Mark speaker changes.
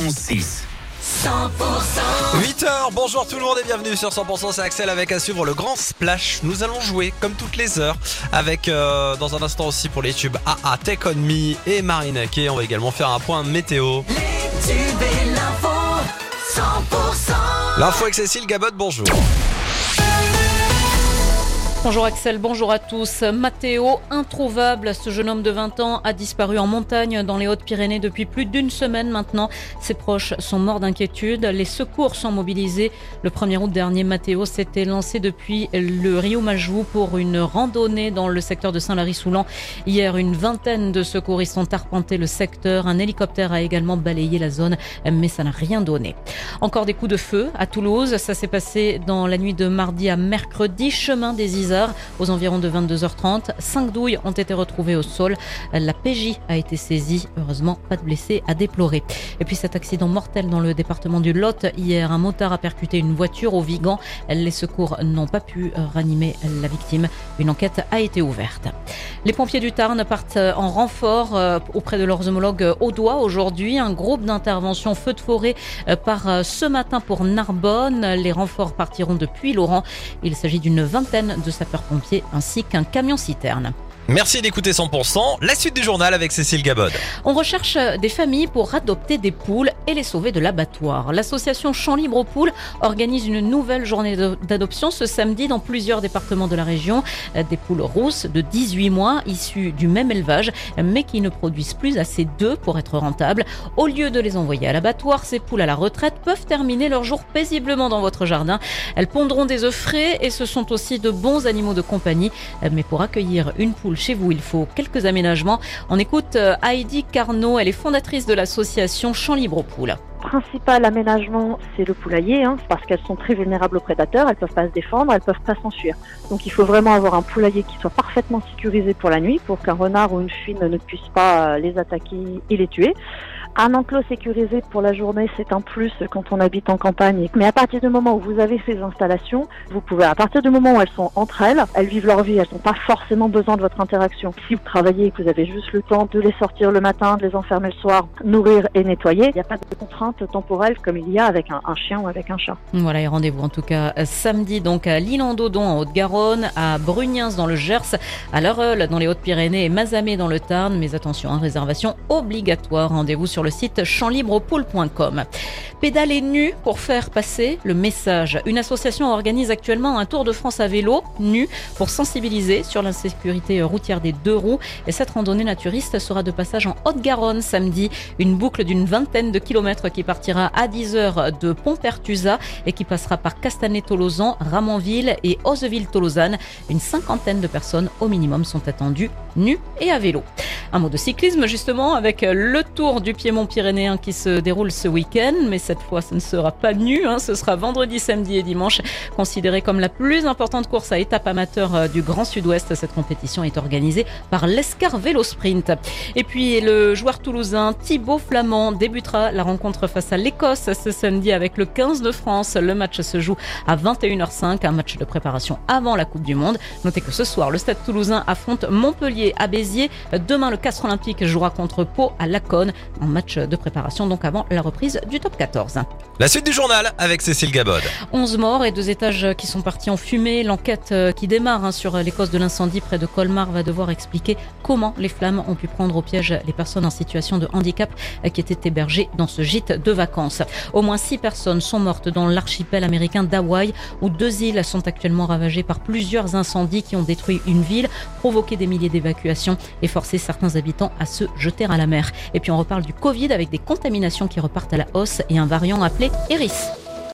Speaker 1: 91.6.
Speaker 2: 8h, bonjour tout le monde et bienvenue sur 100% c'est Axel avec à suivre le grand splash. Nous allons jouer comme toutes les heures avec euh, dans un instant aussi pour les tubes AA Take On Me et Marine Kay. On va également faire un point météo. L'info avec Cécile Gabot, bonjour.
Speaker 3: Bonjour Axel, bonjour à tous. Mathéo, introuvable, ce jeune homme de 20 ans a disparu en montagne dans les Hautes-Pyrénées depuis plus d'une semaine maintenant. Ses proches sont morts d'inquiétude. Les secours sont mobilisés. Le 1er août dernier, Mathéo s'était lancé depuis le Rio Majou pour une randonnée dans le secteur de Saint-Lary-Soulan. Hier, une vingtaine de secouristes ont arpenté le secteur. Un hélicoptère a également balayé la zone, mais ça n'a rien donné. Encore des coups de feu à Toulouse. Ça s'est passé dans la nuit de mardi à mercredi, chemin des aux environs de 22h30. Cinq douilles ont été retrouvées au sol. La PJ a été saisie. Heureusement, pas de blessés à déplorer. Et puis cet accident mortel dans le département du Lot. Hier, un motard a percuté une voiture au Vigan. Les secours n'ont pas pu ranimer la victime. Une enquête a été ouverte. Les pompiers du Tarn partent en renfort euh, auprès de leurs homologues au doigt aujourd'hui. Un groupe d'intervention feu de forêt euh, part euh, ce matin pour Narbonne. Les renforts partiront depuis Laurent. Il s'agit d'une vingtaine de sapeurs-pompiers ainsi qu'un camion-citerne.
Speaker 2: Merci d'écouter 100%. La suite du journal avec Cécile Gabod.
Speaker 3: On recherche des familles pour adopter des poules et les sauver de l'abattoir. L'association Champ Libre aux Poules organise une nouvelle journée d'adoption ce samedi dans plusieurs départements de la région. Des poules rousses de 18 mois issues du même élevage mais qui ne produisent plus assez d'œufs pour être rentables. Au lieu de les envoyer à l'abattoir, ces poules à la retraite peuvent terminer leur jour paisiblement dans votre jardin. Elles pondront des œufs frais et ce sont aussi de bons animaux de compagnie. Mais pour accueillir une poule chez vous, il faut quelques aménagements. On écoute euh, Heidi Carnot, elle est fondatrice de l'association Champs Libre aux Poules
Speaker 4: principal aménagement, c'est le poulailler, hein, parce qu'elles sont très vulnérables aux prédateurs, elles peuvent pas se défendre, elles peuvent pas s'enfuir. Donc il faut vraiment avoir un poulailler qui soit parfaitement sécurisé pour la nuit, pour qu'un renard ou une fine ne puisse pas euh, les attaquer et les tuer. Un enclos sécurisé pour la journée, c'est un plus quand on habite en campagne. Mais à partir du moment où vous avez ces installations, vous pouvez, à partir du moment où elles sont entre elles, elles vivent leur vie, elles n'ont pas forcément besoin de votre interaction. Si vous travaillez et que vous avez juste le temps de les sortir le matin, de les enfermer le soir, nourrir et nettoyer, il n'y a pas de contrainte temporelle comme il y a avec un, chien ou avec un chat.
Speaker 3: Voilà, et rendez-vous en tout cas samedi donc à Lille-en-Dodon en Haute-Garonne, à Brugnens dans le Gers, à L'Heureux dans les Hautes-Pyrénées et Mazamé dans le Tarn. Mais attention, hein, réservation obligatoire. Rendez-vous sur le site champlibrepool.com. Pédaler nu pour faire passer le message. Une association organise actuellement un tour de France à vélo, nu, pour sensibiliser sur l'insécurité routière des deux roues. Et cette randonnée naturiste sera de passage en Haute-Garonne samedi. Une boucle d'une vingtaine de kilomètres qui partira à 10h de Pont-Pertusa et qui passera par Castanet-Tolosan, Ramonville et Oseville-Tolosane. Une cinquantaine de personnes au minimum sont attendues, nues et à vélo. Un mot de cyclisme justement avec le Tour du Piémont pyrénéen qui se déroule ce week-end, mais cette fois ce ne sera pas nu, hein. ce sera vendredi, samedi et dimanche, considéré comme la plus importante course à étape amateur euh, du Grand Sud-Ouest. Cette compétition est organisée par l'Escar Vélo Sprint. Et puis le joueur toulousain Thibaut Flamand débutera la rencontre face à l'Écosse ce samedi avec le 15 de France. Le match se joue à 21h05, un match de préparation avant la Coupe du Monde. Notez que ce soir, le Stade toulousain affronte Montpellier à Béziers. Demain, le Castre Olympique jouera contre Pau à Laconne en match de préparation donc avant la reprise du top 14.
Speaker 2: La suite du journal avec Cécile Gabod.
Speaker 3: 11 morts et deux étages qui sont partis en fumée. L'enquête euh, qui démarre hein, sur les causes de l'incendie près de Colmar va devoir expliquer comment les flammes ont pu prendre au piège les personnes en situation de handicap qui étaient hébergées dans ce gîte de vacances. Au moins 6 personnes sont mortes dans l'archipel américain d'Hawaï où deux îles sont actuellement ravagées par plusieurs incendies qui ont détruit une ville, provoqué des milliers d'évacuations et forcé certains habitants à se jeter à la mer. Et puis on reparle du Avec des contaminations qui repartent à la hausse et un variant appelé Eris.